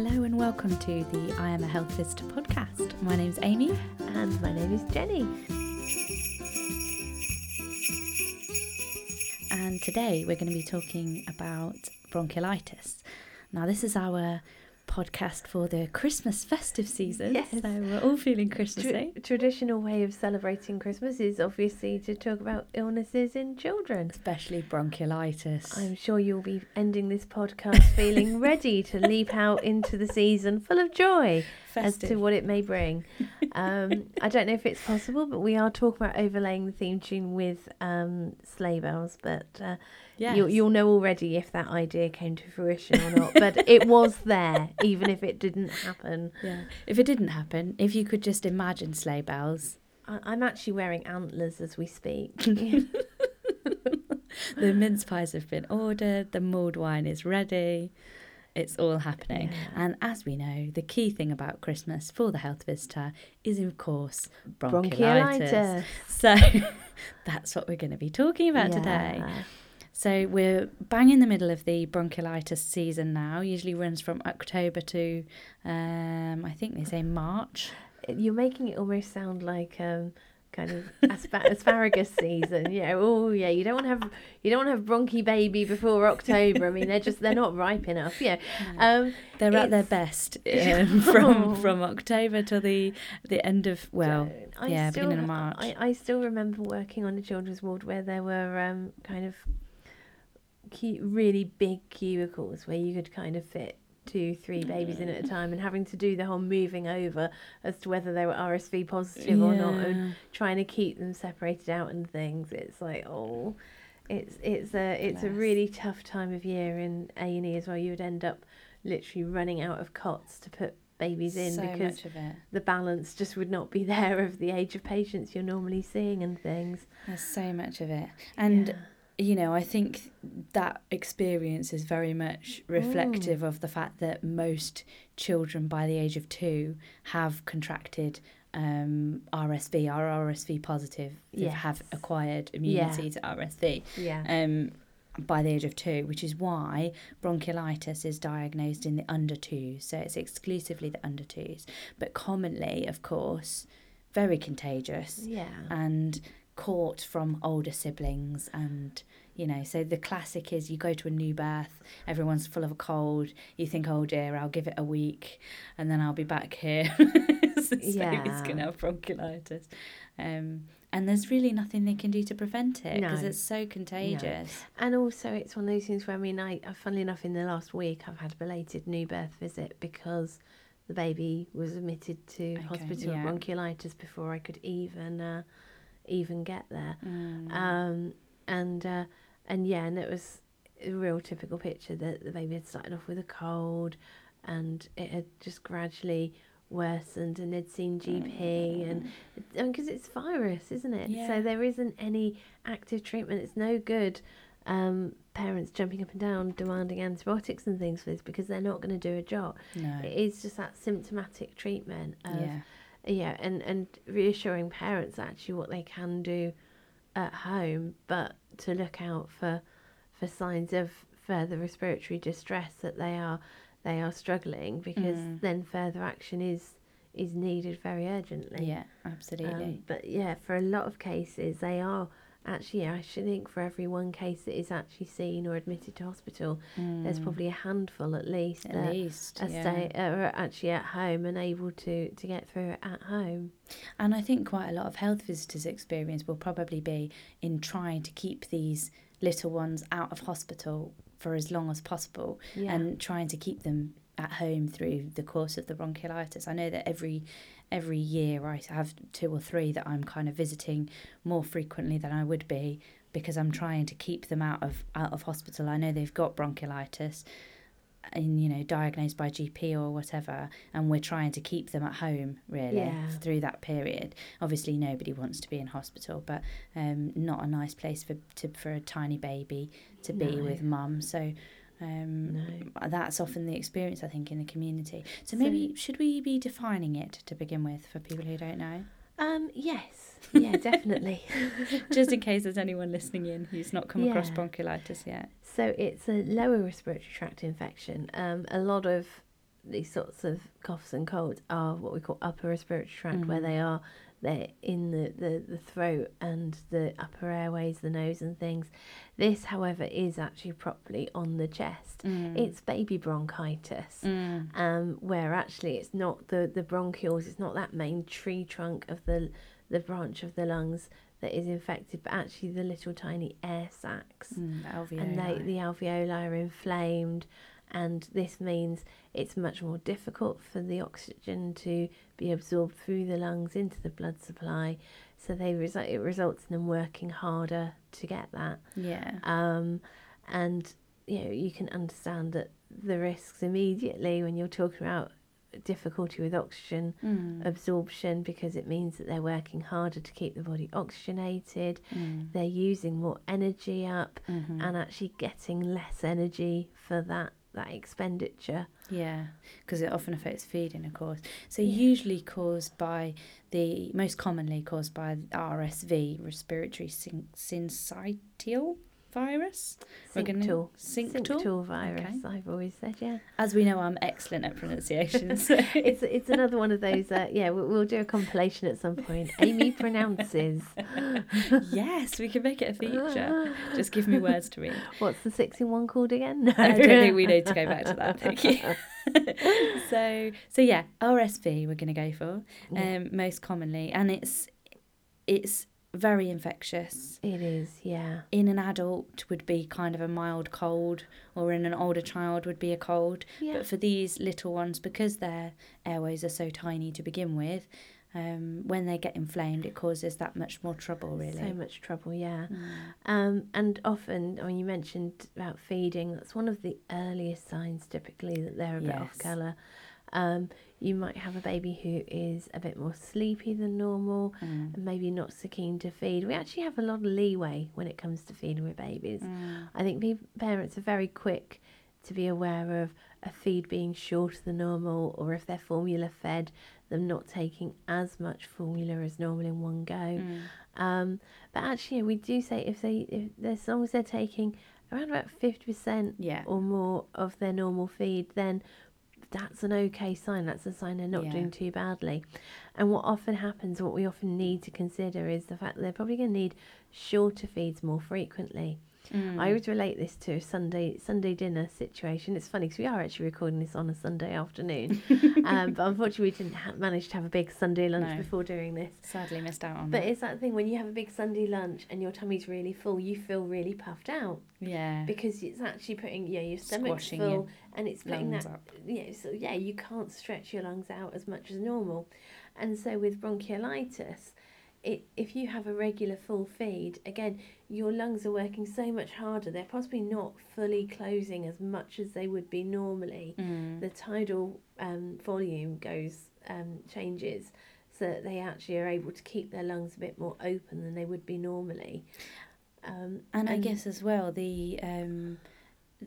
Hello and welcome to the I Am a Health Visitor podcast. My name's Amy. And my name is Jenny. And today we're going to be talking about bronchiolitis. Now, this is our podcast for the Christmas festive season. Yes. So we're all feeling Christmassy. Tra- traditional way of celebrating Christmas is obviously to talk about illnesses in children. Especially bronchiolitis. I'm sure you'll be ending this podcast feeling ready to leap out into the season full of joy festive. as to what it may bring. Um, I don't know if it's possible, but we are talking about overlaying the theme tune with um, sleigh bells. But uh, yes. you'll, you'll know already if that idea came to fruition or not. but it was there, even if it didn't happen. Yeah. If it didn't happen, if you could just imagine sleigh bells. I- I'm actually wearing antlers as we speak. the mince pies have been ordered, the mulled wine is ready. It's all happening. Yeah. And as we know, the key thing about Christmas for the health visitor is, of course, bronchiolitis. Bronchiolitis. So that's what we're going to be talking about today. Yeah. So we're bang in the middle of the bronchiolitis season now. Usually runs from October to, um, I think they say March. You're making it almost sound like um, kind of aspa- asparagus season. You know, oh yeah, you don't want to have you don't want to have bronchi baby before October. I mean, they're just they're not ripe enough. Yeah, um, They're at their best um, from Oh. from October till the the end of well, I yeah, still, beginning of March. I, I still remember working on a children's ward where there were um, kind of cu- really big cubicles where you could kind of fit two, three babies in at a mm. time, and having to do the whole moving over as to whether they were RSV positive or not, and trying to keep them separated out and things. It's like oh, it's it's a it's a really tough time of year in A and E as well. You would end up literally running out of cots to put babies in so because much of it. the balance just would not be there of the age of patients you're normally seeing and things. There's so much of it, and Yeah. You know, I think that experience is very much reflective of the fact that most children by the age of two have contracted um, RSV, are RSV positive, they have acquired immunity to RSV. yeah, um, by the age of two, which is why bronchiolitis is diagnosed in the under twos. So it's exclusively the under twos. But commonly, of course, very contagious. Yeah, and caught from older siblings. And, you know, so the classic is you go to a new birth, everyone's full of a cold, you think, oh dear, I'll give it a week and then I'll be back here. so baby's Yeah. going to have bronchiolitis. Um, and there's really nothing they can do to prevent it because No. it's so contagious. and also it's one of those things where I mean, I, uh, funnily enough, in the last week, I've had a belated new birth visit because the baby was admitted to Okay, hospital yeah. with bronchiolitis before I could even uh, even get there. Mm. Um, and uh, and yeah, and it was a real typical picture that the baby had started off with a cold, and it had just gradually worsened, and they'd seen GP, and because it's virus, isn't it? Yeah. So there isn't any active treatment. It's no good. Um, parents jumping up and down demanding antibiotics and things for this because they're not going to do a job. no. It is just that symptomatic treatment of yeah. Yeah and and reassuring parents actually what they can do at home but to look out for for signs of further respiratory distress that they are they are struggling because Mm. then further action is is needed very urgently Yeah, absolutely. um, but yeah for a lot of cases they are actually i should think for every one case that is actually seen or admitted to hospital there's Mm, probably a handful at least at that least. are, yeah. stay, are actually at home and able to, to get through it at home. And I think quite a lot of health visitors' experience will probably be in trying to keep these little ones out of hospital for as long as possible Yeah. and trying to keep them at home through the course of the bronchiolitis. I know that every every year I have two or three that I'm kind of visiting more frequently than I would be because I'm trying to keep them out of out of hospital. I know they've got bronchiolitis and you know diagnosed by GP or whatever and we're trying to keep them at home really Yeah. through that period obviously nobody wants to be in hospital but um not a nice place for to, for a tiny baby to be No. with mum so um No. that's often the experience I think in the community so maybe should we be defining it to begin with for people who don't know Um, yes. Yeah, definitely. just in case there's anyone listening in who's not come across Yeah. bronchiolitis yet so it's a lower respiratory tract infection. Um, a lot of these sorts of coughs and colds are what we call upper respiratory tract, where Mhm. they are they're in the, the, the throat and the upper airways, the nose and things. This, however, is actually properly on the chest. Mm. It's baby bronchitis. Mm. Um, where actually it's not the, the bronchioles, it's not that main tree trunk of the the branch of the lungs that is infected, but actually the little tiny air sacs Mm, alveoli. and they, the alveoli are inflamed and this means it's much more difficult for the oxygen to be absorbed through the lungs into the blood supply so they result it results in them working harder to get that yeah. um, and you know you can understand that the risks immediately when you're talking about difficulty with oxygen Mm. absorption because it means that they're working harder to keep the body oxygenated Mm. they're using more energy up Mhm. and actually getting less energy for that that expenditure. Yeah, because it often affects feeding, of course. So Yeah. usually caused by the most commonly caused by RSV, respiratory syn- syncytial virus. We're gonna- Synctal. Synctal? Synctal virus, Okay. I've always said, yeah. As we know, I'm excellent at pronunciation. So. It's it's another one of those, uh, yeah, we'll, we'll do a compilation at some point. Amy pronounces. yes, we can make it a feature. Just give me words to read. What's the six in one called again? No. I don't think we need to go back to that. Thank you. so, so yeah, RSV we're going to go for Yeah. um, most commonly, and it's it's very infectious. It is, yeah. In an adult would be kind of a mild cold, or in an older child would be a cold. Yeah. But for these little ones, because their airways are so tiny to begin with, um, when they get inflamed, it causes that much more trouble. Really. So much trouble, yeah. Mm. Um, and often, I mean, you mentioned about feeding. That's one of the earliest signs, typically, that they're a bit off colour. Um, you might have a baby who is a bit more sleepy than normal, Mm. and maybe not so keen to feed. We actually have a lot of leeway when it comes to feeding with babies. Mm. I think parents are very quick to be aware of a feed being shorter than normal, or if they're formula fed, them not taking as much formula as normal in one go. Mm. Um, but actually, we do say if they, if, as long as they're taking around about fifty percent Yeah. or more of their normal feed, then that's an okay sign. That's a sign they're not Yeah. doing too badly. And what often happens, what we often need to consider, is the fact that they're probably going to need shorter feeds more frequently. Mm. I always relate this to a Sunday Sunday dinner situation. It's funny because we are actually recording this on a Sunday afternoon, um, but unfortunately we didn't ha- manage to have a big Sunday lunch No. before doing this. Sadly missed out on But that. it's that thing when you have a big Sunday lunch and your tummy's really full, you feel really puffed out Yeah. because it's actually putting yeah your stomach's Squashing full your and it's putting that up. yeah so yeah you can't stretch your lungs out as much as normal, and so with bronchiolitis, it if you have a regular full feed again your lungs are working so much harder they're possibly not fully closing as much as they would be normally Mm. the tidal um, volume goes um, changes so that they actually are able to keep their lungs a bit more open than they would be normally. Um, And I guess as well the um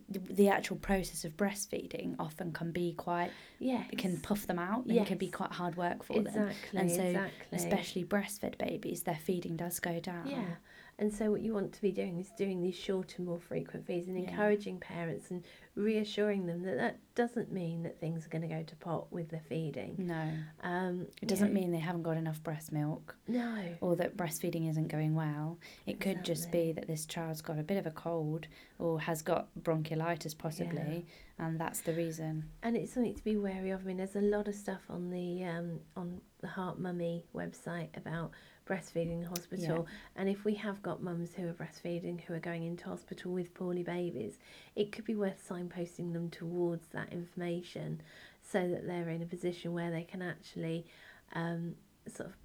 the, the actual process of breastfeeding often can be quite yeah, it can puff them out and it can be quite hard work for them. exactly, And so exactly. Especially breastfed babies, their feeding does go down. Yeah, and so what you want to be doing is doing these shorter, more frequent feeds and Yeah. encouraging parents and reassuring them that that doesn't mean that things are going to go to pot with the feeding. No. Um, It doesn't yeah, mean they haven't got enough breast milk no. or that breastfeeding isn't going well. It could just be that this child's got a bit of a cold or has got bronchiolitis possibly and that's the reason. and it's something to be wary of. I mean, there's a lot of stuff on the um, on the Heart Mummy website about breastfeeding in hospital. And if we have got mums who are breastfeeding who are going into hospital with poorly babies, it could be worth signposting them towards that information so that they're in a position where they can actually um, sort of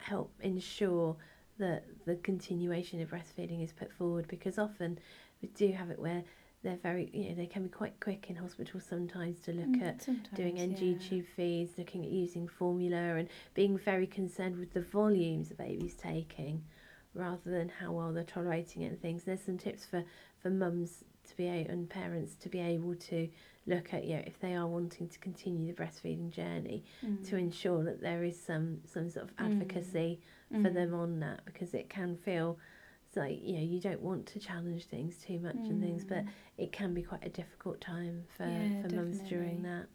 help ensure that the continuation of breastfeeding is put forward because often we do have it where they're very you know they can be quite quick in hospital sometimes to look Mm, at doing NG yeah. tube feeds, looking at using formula, and being very concerned with the volumes the baby's taking, rather than how well they're tolerating it and things. There's some tips for for mums to be a- and parents to be able to look at you know, if they are wanting to continue the breastfeeding journey to Mm. ensure that there is some some sort of Mm. advocacy for Mm. them on that because it can feel like you know you don't want to challenge things too much and things, but Mm. it can be quite a difficult time for Yeah, for mums during that.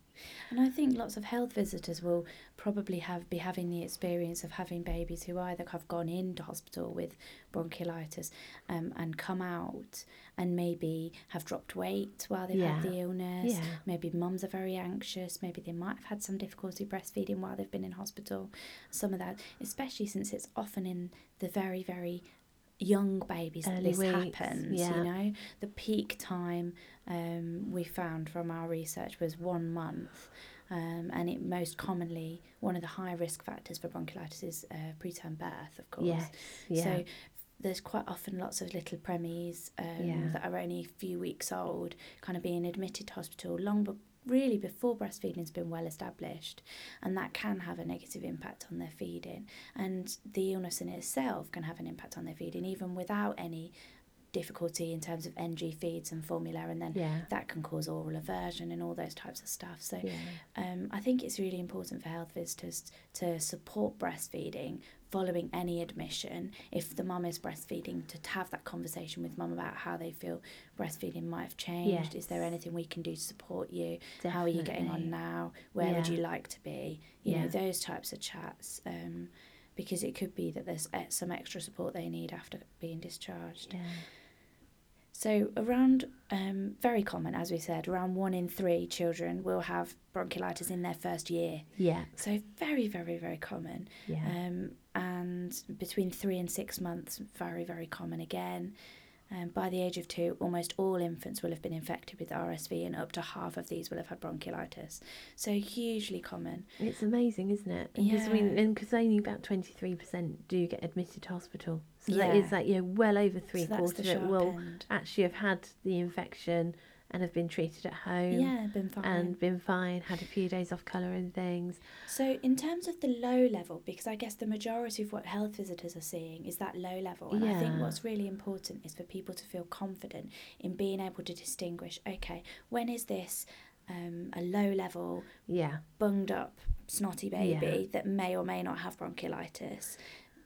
And I think lots of health visitors will probably have be having the experience of having babies who either have gone into hospital with bronchiolitis um, and come out and maybe have dropped weight while they've had the illness. Yeah. Maybe mums are very anxious. Maybe they might have had some difficulty breastfeeding while they've been in hospital. Some of that, especially since it's often in the very, very young babies that Early this weeks, happens. yeah. You know, the peak time um, we found from our research was one month. Um, and it most commonly, one of the high risk factors for bronchiolitis is uh, preterm birth, of course. Yes. Yeah. So there's quite often lots of little premies um, Yeah. that are only a few weeks old, kind of being admitted to hospital long, really before breastfeeding's been well established, and that can have a negative impact on their feeding. And the illness in itself can have an impact on their feeding, even without any difficulty in terms of NG feeds and formula, and then yeah. that can cause oral aversion and all those types of stuff. So Yeah. um, I think it's really important for health visitors to support breastfeeding following any admission. If the mum is breastfeeding, to have that conversation with mum about how they feel breastfeeding might have changed. Is there anything we can do to support you? How are you getting on now? Where would you like to be? You know, those types of chats. Um, because it could be that there's e- some extra support they need after being discharged. Yeah. So, around, um, very common, as we said, around one in three children will have bronchiolitis in their first year. Yeah. So, very, very, very common. Yeah. Um, and between three and six months, very, very common again. Um, by the age of two, almost all infants will have been infected with RSV, and up to half of these will have had bronchiolitis. So, hugely common. It's amazing, isn't it? Because Yeah. and because only about twenty three percent do get admitted to hospital, so that is Yeah. like you know well over three so, quarters the of it sharp will end. actually have had the infection and have been treated at home Yeah, been fine. and been fine, had a few days off colour and things. So, in terms of the low level, because I guess the majority of what health visitors are seeing is that low level, and I think what's really important is for people to feel confident in being able to distinguish okay, when is this um, a low level, Yeah, bunged up, snotty baby Yeah. that may or may not have bronchiolitis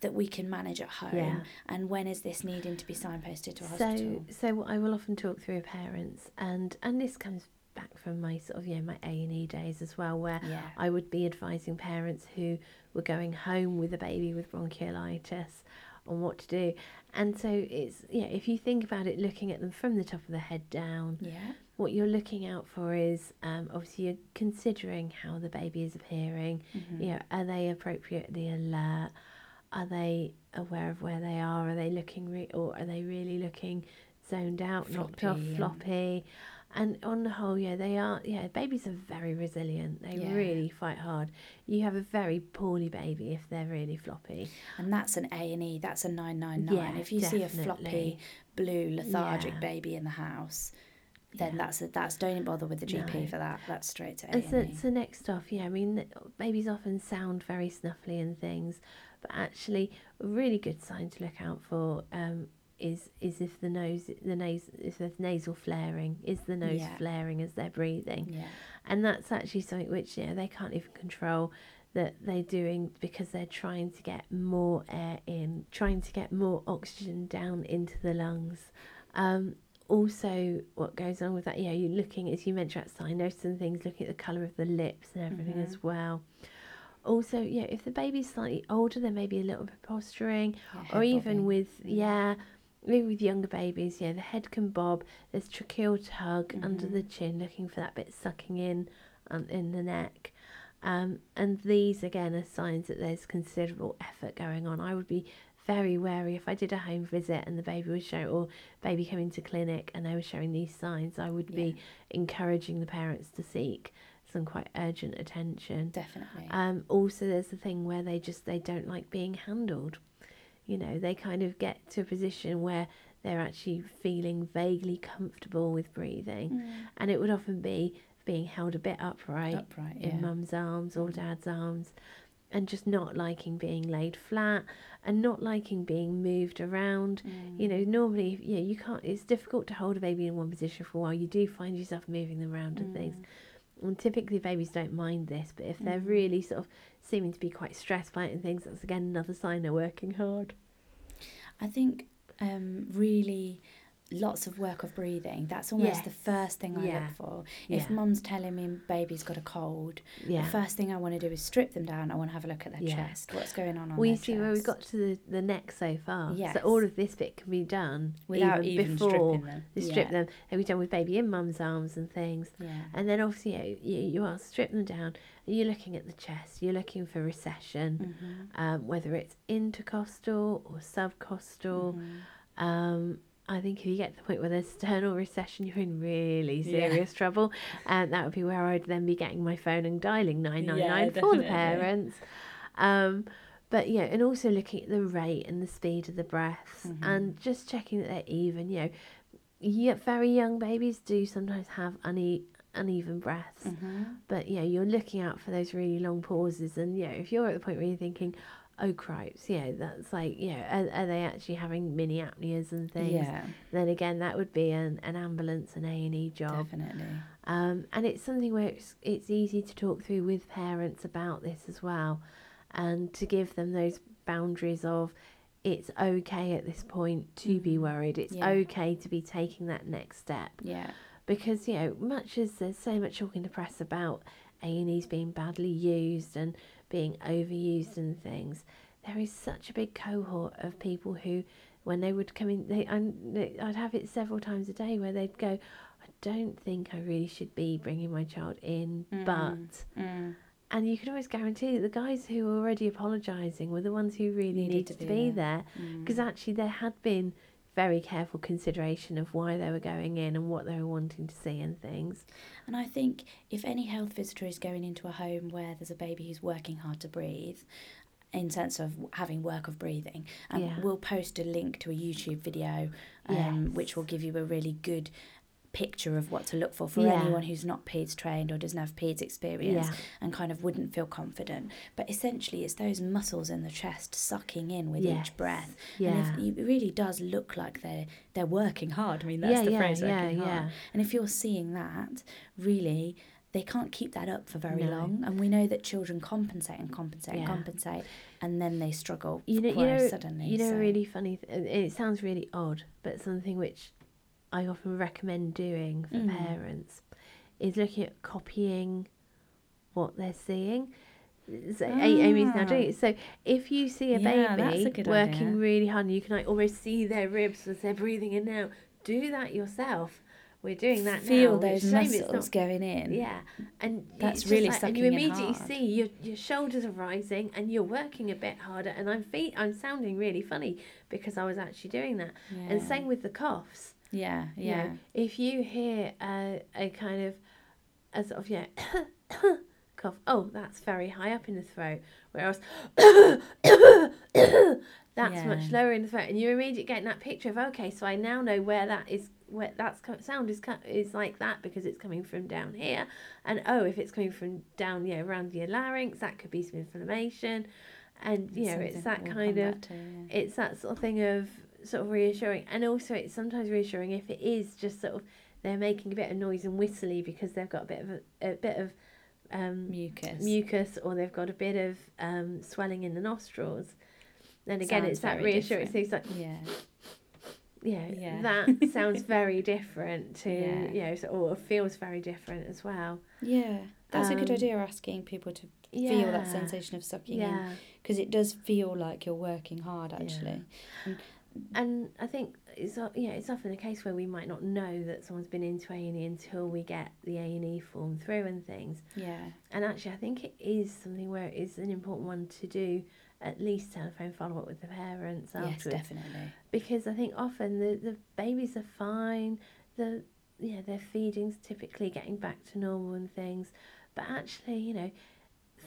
that we can manage at home, Yeah. and when is this needing to be signposted to a so hospital? so what I will often talk through with parents, and and this comes back from my sort of you know my A and E days as well, where Yeah. I would be advising parents who were going home with a baby with bronchiolitis on what to do. And so it's, yeah, if you think about it, looking at them from the top of the head down, Yeah. what you're looking out for is um, obviously you're considering how the baby is appearing. Mhm. You know, are they appropriately alert? Are they aware of where they are? Are they looking, re- or are they really looking zoned out, knocked off, Floppy and- floppy? And on the whole, yeah, they are. Yeah, babies are very resilient. They Yeah. really fight hard. You have a very poorly baby if they're really floppy. And that's an A and E. That's a nine nine nine. If you see a floppy, blue, lethargic Yeah. baby in the house, then Yeah. that's a, that's don't even bother with the GP No. for that. That's straight to A And so, so next off, yeah, I mean, babies often sound very snuffly and things, but actually, a really good sign to look out for um, is is if the nose, the nose, if there's nasal flaring, is the nose Yeah. flaring as they're breathing, Yeah. and that's actually something which you know they can't even control that they're doing because they're trying to get more air in, trying to get more oxygen down into the lungs. Um, also, what goes on with that, yeah, you're looking, as you mentioned, at sign, noticing things, looking at the colour of the lips and everything Mhm. as well. Also, yeah, if the baby's slightly older, there may be a little bit posturing, Yeah, or even bobbing. with, yeah, maybe with younger babies, yeah, the head can bob, there's tracheal tug under Mhm. the chin, looking for that bit sucking in um, in the neck. Um, and these, again, are signs that there's considerable effort going on. I would be very wary if I did a home visit and the baby was showing, or baby came into clinic and they were showing these signs, I would be encouraging the parents to seek some quite urgent attention. Definitely. Um, also, there's the thing where they just they don't like being handled. You know, they kind of get to a position where they're actually feeling vaguely comfortable with breathing, Mm. and it would often be being held a bit upright Upright. in Yeah. mum's arms or dad's arms, and just not liking being laid flat and not liking being moved around. Mm. You know, normally, you know, you can't. It's difficult to hold a baby in one position for a while. You do find yourself moving them around and things. And typically babies don't mind this, but if they're Mm. really sort of seeming to be quite stressed by it and things, that's again another sign they're working hard. I think um, really lots of work of breathing. That's almost the first thing I Yeah. look for. If Yeah. mum's telling me baby's got a cold, Yeah. the first thing I want to do is strip them down. I want to have a look at their chest. What's going on on Well, their see chest. where we got to the, the neck so far. Yes. So all of this bit can be done without even, even, before stripping them. they strip them. They be done with baby in mum's arms and things. Yeah. And then obviously you, you, you are strip them down. You're looking at the chest. You're looking for recession, Mhm. um, whether it's intercostal or subcostal. Mhm. Um, I think if you get to the point where there's sternal recession, you're in really Yeah. serious trouble. And that would be where I'd then be getting my phone and dialing 999 for the parents. Um, but yeah, and also looking at the rate and the speed of the breaths Mhm. and just checking that they're even. You know, yeah, very young babies do sometimes have une- uneven breaths. Mhm. But yeah, you're looking out for those really long pauses, and yeah, if you're at the point where you're thinking, "Oh cripes," yeah, that's like, yeah, are, are they actually having mini apneas and things? Yeah, Then again, that would be an, an ambulance, an A and E job, definitely. um, and it's something where it's it's easy to talk through with parents about this as well, and to give them those boundaries of. It's okay at this point to be Mhm. worried. It's Yeah. okay to be taking that next step Yeah. because you know much as there's so much talk in the press about A&Es being badly used and being overused and things there is such a big cohort of people who when they would come in they and I'd have it several times a day where they'd go I don't think I really should be bringing my child in Mm. but Mm. and you can always guarantee that the guys who were already apologising were the ones who really Needed needed, to to, be be there. there Mm. because actually there had been very careful consideration of why they were going in and what they were wanting to see and things. And I think if any health visitor is going into a home where there's a baby who's working hard to breathe, in sense of having work of breathing, and Yeah. we'll post a link to a YouTube video, um, Yes. which will give you a really good picture of what to look for for Yeah. anyone who's not PEDS trained or doesn't have PEDS experience Yeah. and kind of wouldn't feel confident. But essentially, it's those muscles in the chest sucking in with Yes. each breath. Yeah. And if, it really does look like they're they're working hard. I mean, that's yeah, the yeah, phrase, yeah, working hard. yeah. And if you're seeing that, really, they can't keep that up for very No. long. And we know that children compensate and compensate and compensate, and then they struggle You know, you know, suddenly. you know, so- really funny. Th- it sounds really odd, but something which I often recommend doing for Mm. parents is looking at copying what they're seeing. So, A- Amy's now doing Ah. it. So if you see a Yeah, baby a working idea. really hard, and you can like almost see their ribs as they're breathing in now. Do that yourself. We're doing that Feel now. those It's a shame it's muscles not going in. Yeah, and That's really like, and you immediately see your your shoulders are rising and you're working a bit harder. And I'm fe- I'm sounding really funny because I was actually doing that. And Yeah. same with the coughs. Yeah, you know, yeah. if you hear a, a kind of a sort of yeah cough, oh that's very high up in the throat. Whereas that's Yeah. much lower in the throat, and you're immediately getting that picture of okay, so I now know where that is. Where that's sound is is like that because it's coming from down here, and oh, if it's coming from down yeah around your larynx, that could be some inflammation, and you know it's that kind of yeah. it's that sort of thing of sort of reassuring and also it's sometimes reassuring if it is just sort of they're making a bit of noise and whistly because they've got a bit of a, a bit of um, mucus. mucus or they've got a bit of um, swelling in the nostrils then again Sounds it's that reassuring so it's like Yeah. yeah, Yeah. that sounds very different to Yeah. you know so, or feels very different as well Yeah. That's a good Um, idea, asking people to yeah feel that sensation of sucking in. Because it does feel like you're working hard, actually. and I think it's yeah it's often a case where we might not know that someone's been into A and E until we get the A and E form through and things. Yeah. And actually, I think it is something where it is an important one to do at least telephone follow up with the parents Yes, afterwards definitely. because I think often the the babies are fine, the yeah their feeding's typically getting back to normal and things, but actually you know.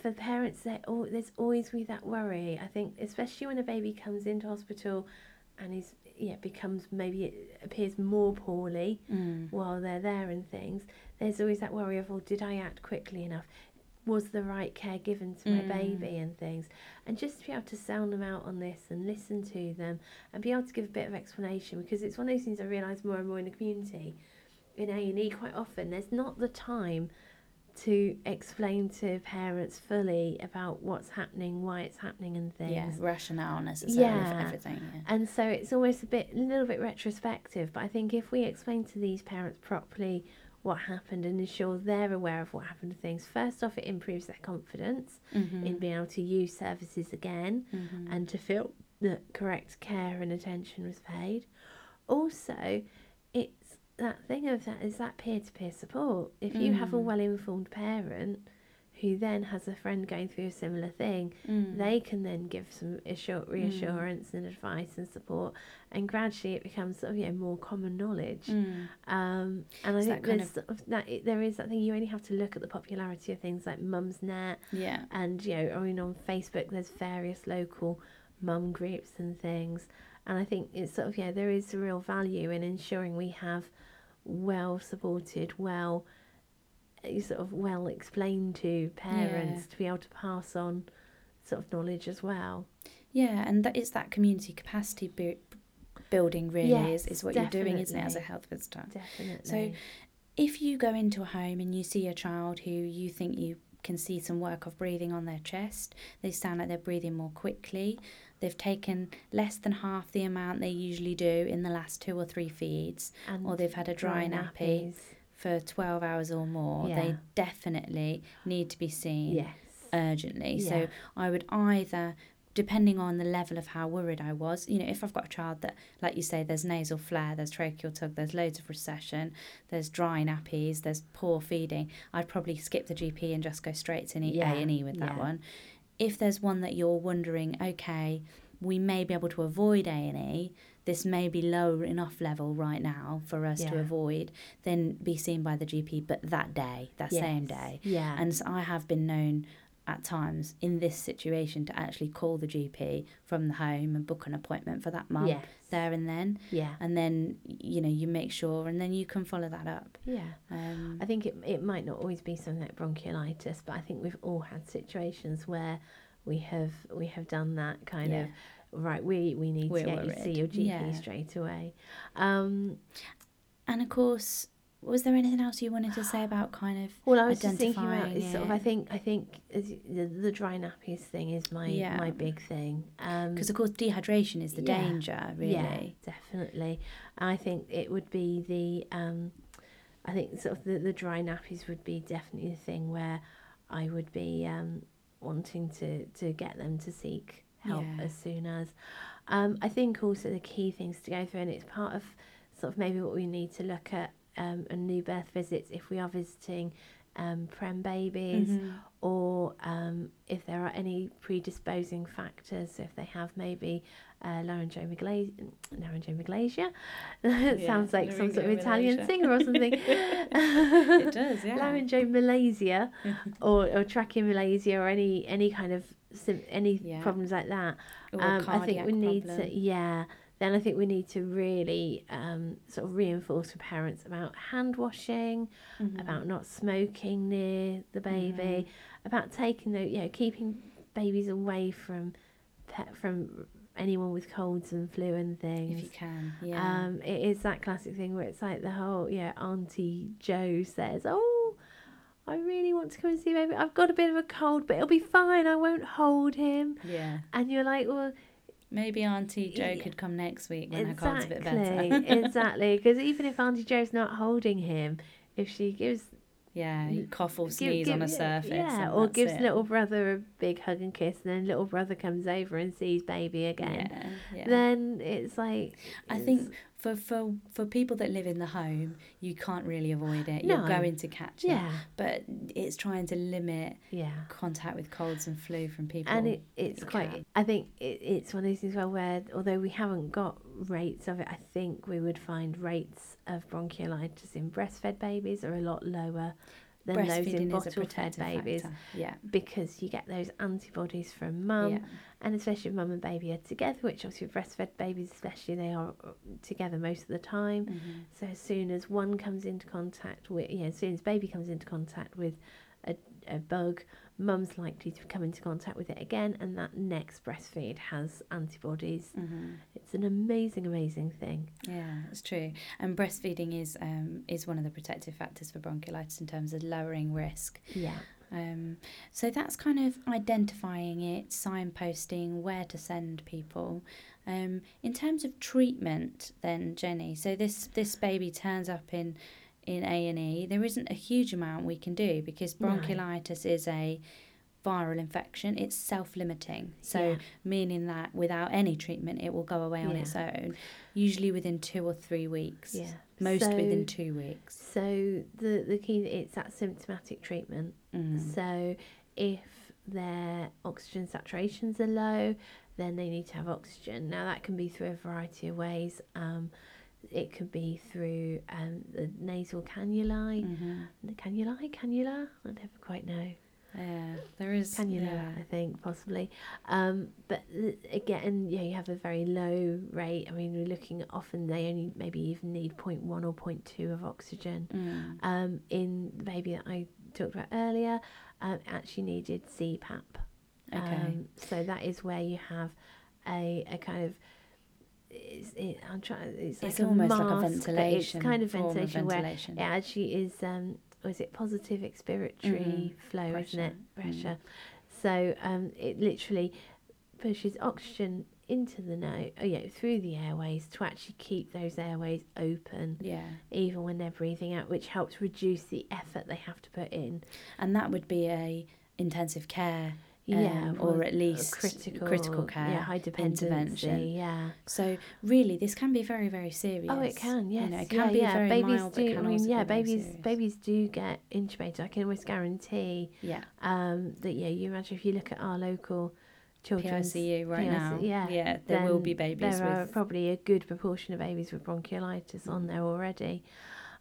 For parents, there's always be that worry. I think, especially when a baby comes into hospital, and is yeah becomes maybe it appears more poorly Mm. while they're there and things. There's always that worry of, oh, did I act quickly enough? Was the right care given to my Mm. baby and things? And just to be able to sound them out on this and listen to them and be able to give a bit of explanation because it's one of those things I realise more and more in the community. In A and E, quite often there's not the time to explain to parents fully about what's happening, why it's happening, and things. Yeah, rationale necessarily Yeah. for everything. Yeah. And so it's almost a bit, a little bit retrospective. But I think if we explain to these parents properly what happened and ensure they're aware of what happened to things, first off, it improves their confidence Mm-hmm. in being able to use services again Mm-hmm. and to feel that correct care and attention was paid. Also, that thing of that is that peer to peer support. If you have a Mm. well informed parent who then has a friend going through a similar thing, Mm. they can then give some assur- reassurance and advice and support, and gradually it becomes sort of you know more common knowledge. Mm. Um, and I It's think there's sort of that it, there is that thing you only have to look at the popularity of things like Mumsnet Yeah. and you know I mean on Facebook there's various local mum groups and things, and I think it's sort of yeah there is a real value in ensuring we have well supported, well uh, sort of well explained to parents to be able to pass on sort of knowledge as well. Yeah, and that is that community capacity bu- building really is, Yes, is what you're doing, isn't it, as a health visitor? Definitely. So if you go into a home and you see a child who you think you can see some work of breathing on their chest, they sound like they're breathing more quickly, they've taken less than half the amount they usually do in the last two or three feeds, and or they've had a dry, nappy nappies. for 12 hours or more, Yeah. they definitely need to be seen Yes. urgently. Yeah. So I would either, depending on the level of how worried I was, you know, if I've got a child that, like you say, there's nasal flare, there's tracheal tug, there's loads of recession, there's dry nappies, there's poor feeding, I'd probably skip the GP and just go straight to an E- Yeah, A&E with that yeah. one. If there's one that you're wondering, okay, we may be able to avoid A&E, this may be low enough level right now for us to avoid, then be seen by the GP, but that day, that same day. Yeah. And so I have been known at times in this situation to actually call the GP from the home and book an appointment for that month yes. there and then. Yeah. And then, you know, you make sure and then you can follow that up. Yeah. Um, I think it, it might not always be something like bronchiolitis, but I think we've all had situations where we have we have done that kind yeah. of right. We we need We're to get you to see your GP Yeah. straight away. Um, And of course, was there anything else you wanted to say about kind of. well, I was just thinking about is sort of. I think I think the, the dry nappies thing is my Yeah. my big thing. Um, Because, of course, dehydration is the yeah, danger, really. Yeah, definitely. I think it would be the um, I think sort of the, the dry nappies would be definitely the thing where I would be um, wanting to to get them to seek help Yeah. as soon as. Um, I think also the key things to go through, and it's part of sort of maybe what we need to look at um, a new birth visits if we are visiting um, prem babies Mhm. or um, if there are any predisposing factors, so if they have maybe uh, laryngomalacia, laryngomalacia, it Yeah, sounds like some sort of Italian singer or something. it does, yeah. Laryngomalacia or, or tracheomalacia or any any kind of sim- any Yeah. problems like that. Um, I think we need problem. to, yeah. Then I think we need to really um, sort of reinforce with parents about hand washing, Mhm. about not smoking near the baby, Mm-hmm. about taking the you know keeping babies away from pet from anyone with colds and flu and things. If you can, yeah. Um, it is that classic thing where it's like the whole yeah Auntie Joe says, "Oh, I really want to come and see baby. I've got a bit of a cold, but it'll be fine. I won't hold him." yeah. And you're like, "Well, Maybe Auntie Joe Yeah. could come next week when her cold's a bit exactly, better. exactly." Because even if Auntie Joe's not holding him, if she gives yeah, you cough or give- sneeze on a surface. yeah, or gives it. little brother a big hug and kiss, and then little brother comes over and sees baby again. Yeah, yeah. Then it's like I it's- think for, for for people that live in the home, you can't really avoid it. You're going to catch it. yeah, But it's trying to limit yeah. contact with colds and flu from people. and it, it's quite can. i think it, it's one of those things well where although we haven't got rates of it i think we would find rates of bronchiolitis in breastfed babies are a lot lower than those in breastfeeding is a bottle fed babies factor. Yeah. because you get those antibodies from mum yeah. and especially if mum and baby are together which obviously with breastfed babies especially they are uh, together most of the time Mhm. so as soon as one comes into contact with, you know, as soon as baby comes into contact with a a bug, mum's likely to come into contact with it again, and that next breastfeed has antibodies. Mhm. It's an amazing, amazing thing. Yeah, it's true. And breastfeeding is um, is one of the protective factors for bronchiolitis in terms of lowering risk. Yeah. Um, so that's kind of identifying it, signposting where to send people. Um, in terms of treatment, then Jenny. So this this baby turns up in in A and E. There isn't a huge amount we can do because No. bronchiolitis is a viral infection. It's self limiting. So Yeah. meaning that without any treatment, it will go away on Yeah. its own. Usually within two or three weeks. Yeah. Most So- within two weeks. So the the key it's that symptomatic treatment. Mm. So if their oxygen saturations are low, then they need to have oxygen. Now that can be through a variety of ways. Um, it could be through um, the nasal cannulae. Mhm. The cannulae, cannula. I never quite know. Yeah, there is. Cannula, yeah. I think possibly. Um, but again, yeah, you have a very low rate. I mean, we're looking at often they only maybe even need 0.1 or 0.2 of oxygen. Mm. Um, in the baby that I talked about earlier, um, actually needed CPAP. Okay. Um, so that is where you have a, a kind of it's, it, I'm trying. It's, It's like almost a like a ventilation. It's kind of ventilation, where ventilation. it actually is. Um, was it positive expiratory flow? Isn't Pressure. it Mm. pressure? So um, it literally pushes oxygen into the nose, oh yeah, through the airways to actually keep those airways open, Yeah, even when they're breathing out, which helps reduce the effort they have to put in. and that would be a intensive care, Yeah, um, or at least critical critical care yeah, high dependency, intervention. yeah. So really, this can be very very serious. Oh, it can. Yes, You know, it yeah, can be yeah. very babies mild, do. but can I mean, yeah, babies babies do get intubated. I can almost guarantee Yeah, um, that. Yeah, you imagine if you look at our local children's PICU right now. yeah, yeah, there will be babies there are probably a good proportion of babies with bronchiolitis on there already.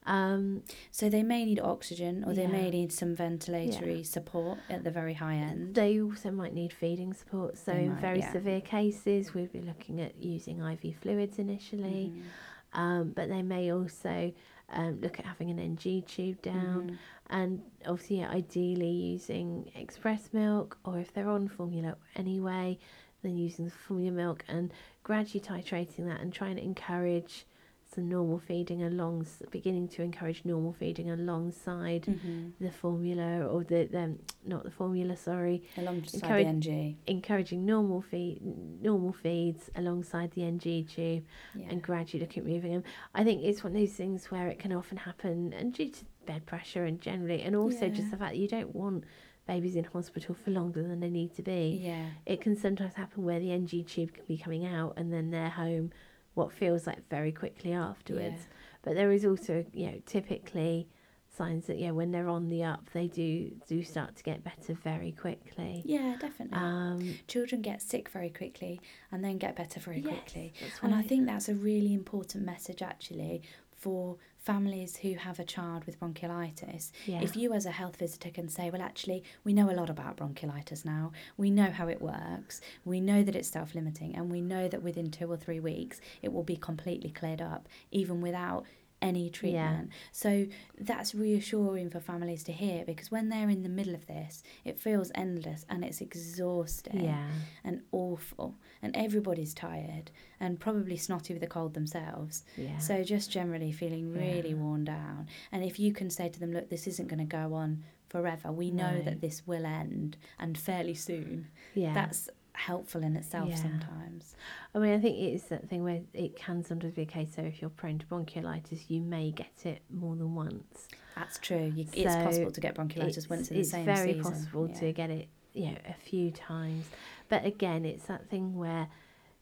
Um, So they may need oxygen, or they may need some ventilatory support at the very high end. they also might need feeding support. So They in might, very yeah. severe cases, we'd be looking at using IV fluids initially, Mhm. um, but they may also um, look at having an NG tube down. Mhm. and obviously yeah, ideally using express milk or if they're on formula anyway then using the formula milk and gradually titrating that and trying to encourage some normal feeding along beginning to encourage normal feeding alongside Mhm. the formula or the um, not the formula sorry Alongside the NG. encouraging normal feed normal feeds alongside the NG tube Yeah. and gradually look at moving them. I think it's one of those things where it can often happen, and due to bed pressure and generally, and also Yeah. just the fact that you don't want babies in hospital for longer than they need to be. yeah. It can sometimes happen where the NG tube can be coming out and then they're home what feels like very quickly afterwards. Yeah. But there is also, you know, typically signs that yeah, when they're on the up, they do do start to get better very quickly. Yeah, definitely. Um, Children get sick very quickly and then get better very yes, quickly. And I think that's a really important message actually for families who have a child with bronchiolitis. yeah. If you as a health visitor can say, well actually we know a lot about bronchiolitis now. We know how it works. We know that it's self-limiting and we know that within 2 or 3 weeks it will be completely cleared up even without any treatment. So that's reassuring for families to hear because when they're in the middle of this, it feels endless and it's exhausting yeah. and awful and everybody's tired and probably snotty with a cold themselves Yeah. so just generally feeling really Yeah. worn down and if you can say to them look this isn't going to go on forever we know No. that this will end and fairly soon yeah. that's helpful in itself Yeah. sometimes I mean, I think it is that thing where it can sometimes be a case. So if you're prone to bronchiolitis, you may get it more than once. that's true you, it's possible to get bronchiolitis it's, once in the it's same very possible yeah. to get it, you know, a few times. But again, it's that thing where,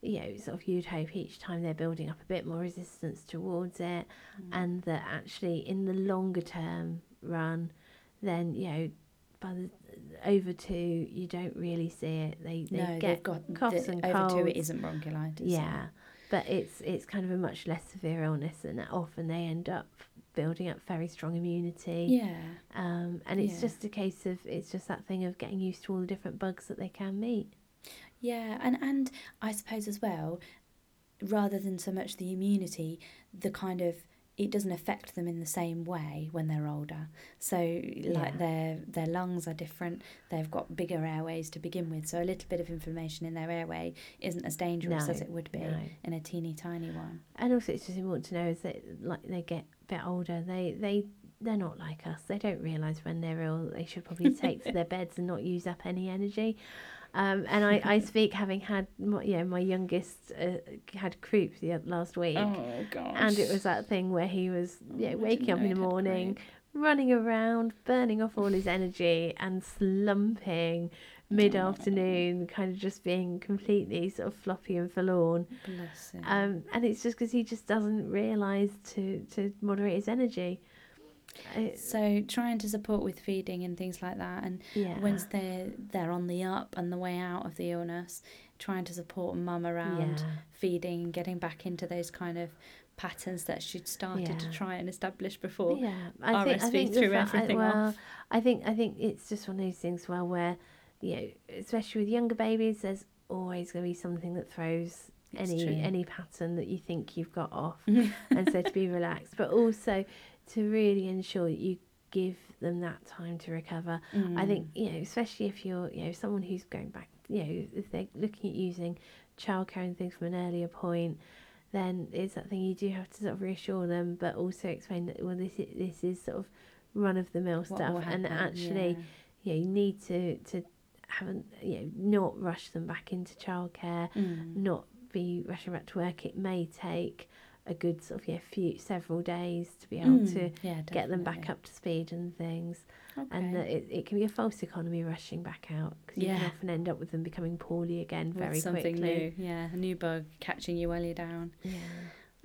you know, sort of you'd hope each time they're building up a bit more resistance towards it, Mm. and that actually in the longer term run, then you know, by the over two, you don't really see it. They they no get got coughs the, and over two it isn't bronchiolitis Yeah, but it's it's kind of a much less severe illness, and often they end up building up very strong immunity. yeah Um, and it's Yeah. just a case of it's just that thing of getting used to all the different bugs that they can meet. Yeah, and and I suppose as well, rather than so much the immunity, the kind of it doesn't affect them in the same way when they're older. So Yeah. like their their lungs are different. They've got bigger airways to begin with. So a little bit of inflammation in their airway isn't as dangerous No, as it would be no. in a teeny tiny one. And also, it's just important to know is that like they get a bit older, they they they're not like us. They don't realise when they're ill. They should probably take to their beds and not use up any energy. Um, and I, I speak having had my, you know my youngest uh, had croup the last week, Oh gosh. and it was that thing where he was you know, Oh, waking up in the morning, running around, burning off all his energy, and slumping mid afternoon, kind of just being completely sort of floppy and forlorn. Bless him. Um, and it's just because he just doesn't realise to, to moderate his energy. So trying to support with feeding and things like that and yeah. once they're they're on the up and the way out of the illness trying to support mum around yeah. feeding and getting back into those kind of patterns that she'd started to try and establish before Yeah, I think, I think threw fa- I- everything well, off. I think I think it's just one of those things well where, you know, especially with younger babies, there's always going to be something that throws It's any true. any pattern that you think you've got off, and so to be relaxed, but also to really ensure that you give them that time to recover. I think Mm. you know, especially if you're you know someone who's going back, you know, if they're looking at using childcare and things from an earlier point, then it's that thing you do have to sort of reassure them, but also explain that well, this is, this is sort of run of the mill stuff, and actually, yeah. you know, you need to to haven't you know not rush them back into childcare, Mm. not be rushing back to work. It may take a good sort of yeah few several days to be able Mm, to yeah, get them back up to speed and things. And that it, it can be a false economy rushing back out because you can often end up with them becoming poorly again With very something quickly. new yeah a new bug catching you while you're down. Yeah.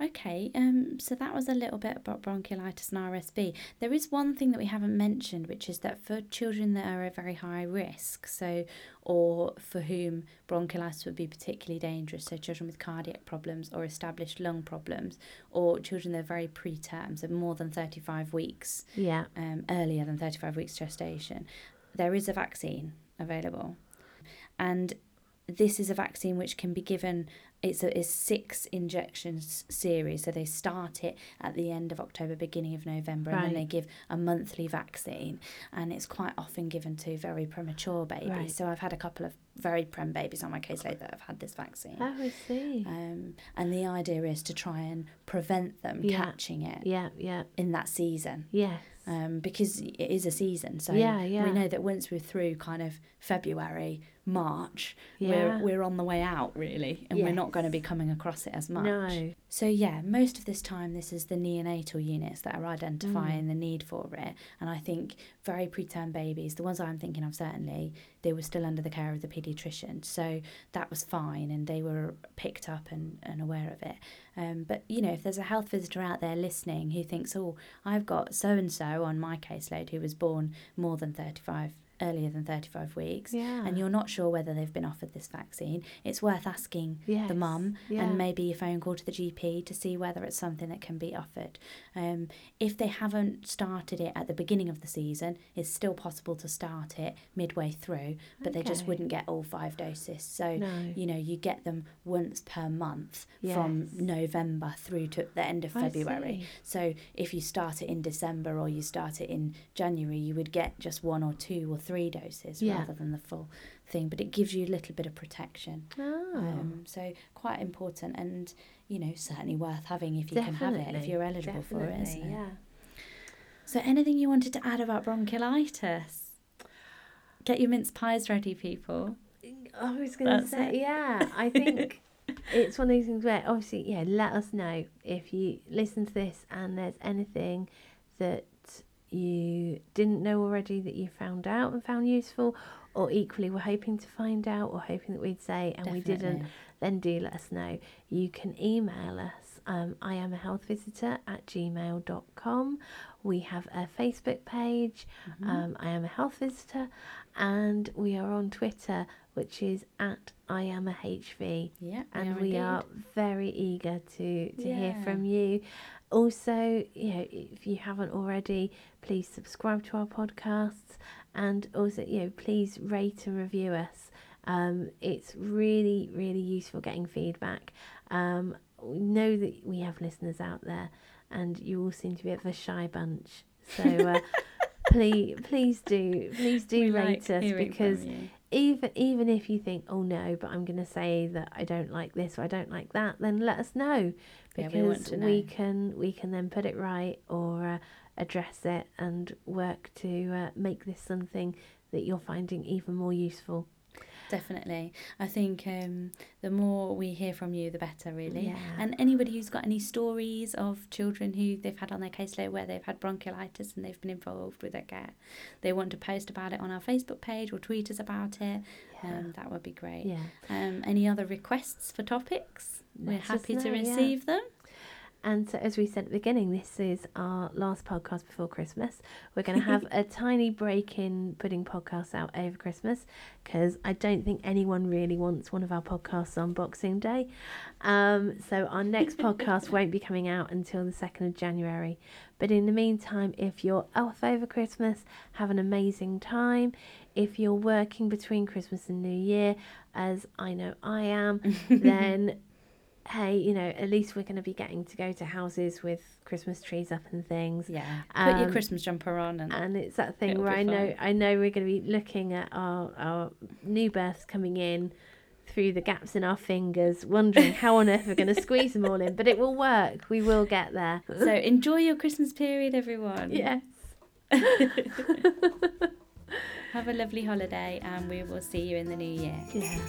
Okay, um, so that was a little bit about bronchiolitis and RSV. There is one thing that we haven't mentioned, which is that for children that are at very high risk, so or for whom bronchiolitis would be particularly dangerous, so children with cardiac problems or established lung problems, or children that are very preterm, so more than thirty five weeks, Yeah. um, earlier than 35 weeks gestation, there is a vaccine available. And this is a vaccine which can be given, it's a, it's six injections series. So they start it at the end of October, beginning of November, and then they give a monthly vaccine. And it's quite often given to very premature babies. Right. So I've had a couple of very prem babies on my caseload that have had this vaccine. Oh, I see. Um, and the idea is to try and prevent them Yeah. catching it yeah. Yeah. in that season Yes. um, because it is a season. So Yeah, yeah. we know that once we're through kind of February, March, Yeah. we're we're on the way out really, and we're not going to be coming across it as much. No. So yeah, most of this time this is the neonatal units that are Mm. identifying the need for it, and I think very preterm babies, the ones I'm thinking of certainly, they were still under the care of the paediatrician, so that was fine, and they were picked up and, and aware of it. Um, but you know, if there's a health visitor out there listening who thinks, oh, I've got so and so on my caseload who was born more than thirty five. Earlier than 35 weeks, Yeah. and you're not sure whether they've been offered this vaccine, it's worth asking yes. the mum Yeah. and maybe a phone call to the GP to see whether it's something that can be offered. Um, if they haven't started it at the beginning of the season, it's still possible to start it midway through, but they just wouldn't get all five doses. So, No. you know, you get them once per month from November through to the end of I February. see. So if you start it in December or you start it in January, you would get just one or two or three doses Yeah. rather than the full thing. But it gives you a little bit of protection. Oh. Um, so quite important and you know certainly worth having if you can have it if you're eligible for it, isn't definitely, it? Yeah. So anything you wanted to add about bronchiolitis? Get your mince pies ready, people. I was going to say, it. yeah, I think it's one of those things where obviously, yeah, let us know if you listen to this and there's anything that you didn't know already that you found out and found useful, or equally were hoping to find out or hoping that we'd say and we didn't, then do let us know. You can email us. Um, I am a health visitor at gmail.com. We have a Facebook page. Mm-hmm. Um, I am a health visitor, and we are on Twitter, which is at I am a HV. Yeah, And we indeed. are very eager to, to hear from you. Also, you know, if you haven't already, please subscribe to our podcasts and also, you know, please rate and review us. Um, it's really, really useful getting feedback. Um, we know that we have listeners out there, and you all seem to be a bit of a shy bunch. So uh, please, please do, please do We rate like us because even even if you think, oh no, but I'm going to say that I don't like this or I don't like that, then let us know Yeah, because we want to we can we can then put it right or uh, address it and work to uh, make this something that you're finding even more useful. Definitely. I think um, the more we hear from you, the better, really. Yeah. And anybody who's got any stories of children who they've had on their caseload where they've had bronchiolitis and they've been involved with their care, they want to post about it on our Facebook page or tweet us about it, Yeah. um, that would be great. yeah. Um, any other requests for topics? We're happy to know, yeah. receive them. And so, as we said at the beginning, this is our last podcast before Christmas. We're going to have a tiny break in putting podcasts out over Christmas because I don't think anyone really wants one of our podcasts on Boxing Day. Um, so, our next podcast won't be coming out until the 2nd of January. But in the meantime, if you're off over Christmas, have an amazing time. If you're working between Christmas and New Year, as I know I am, then hey, you know, at least we're going to be getting to go to houses with Christmas trees up and things. Yeah. Put your Um, Christmas jumper on and And it's that thing where I know. I know we're going to be looking at our our new births coming in through the gaps in our fingers, wondering how on earth we're going to squeeze them all in. But it will work. We will get there. so enjoy your Christmas period, everyone. Yes. Have a lovely holiday and we will see you in the new year. Yeah.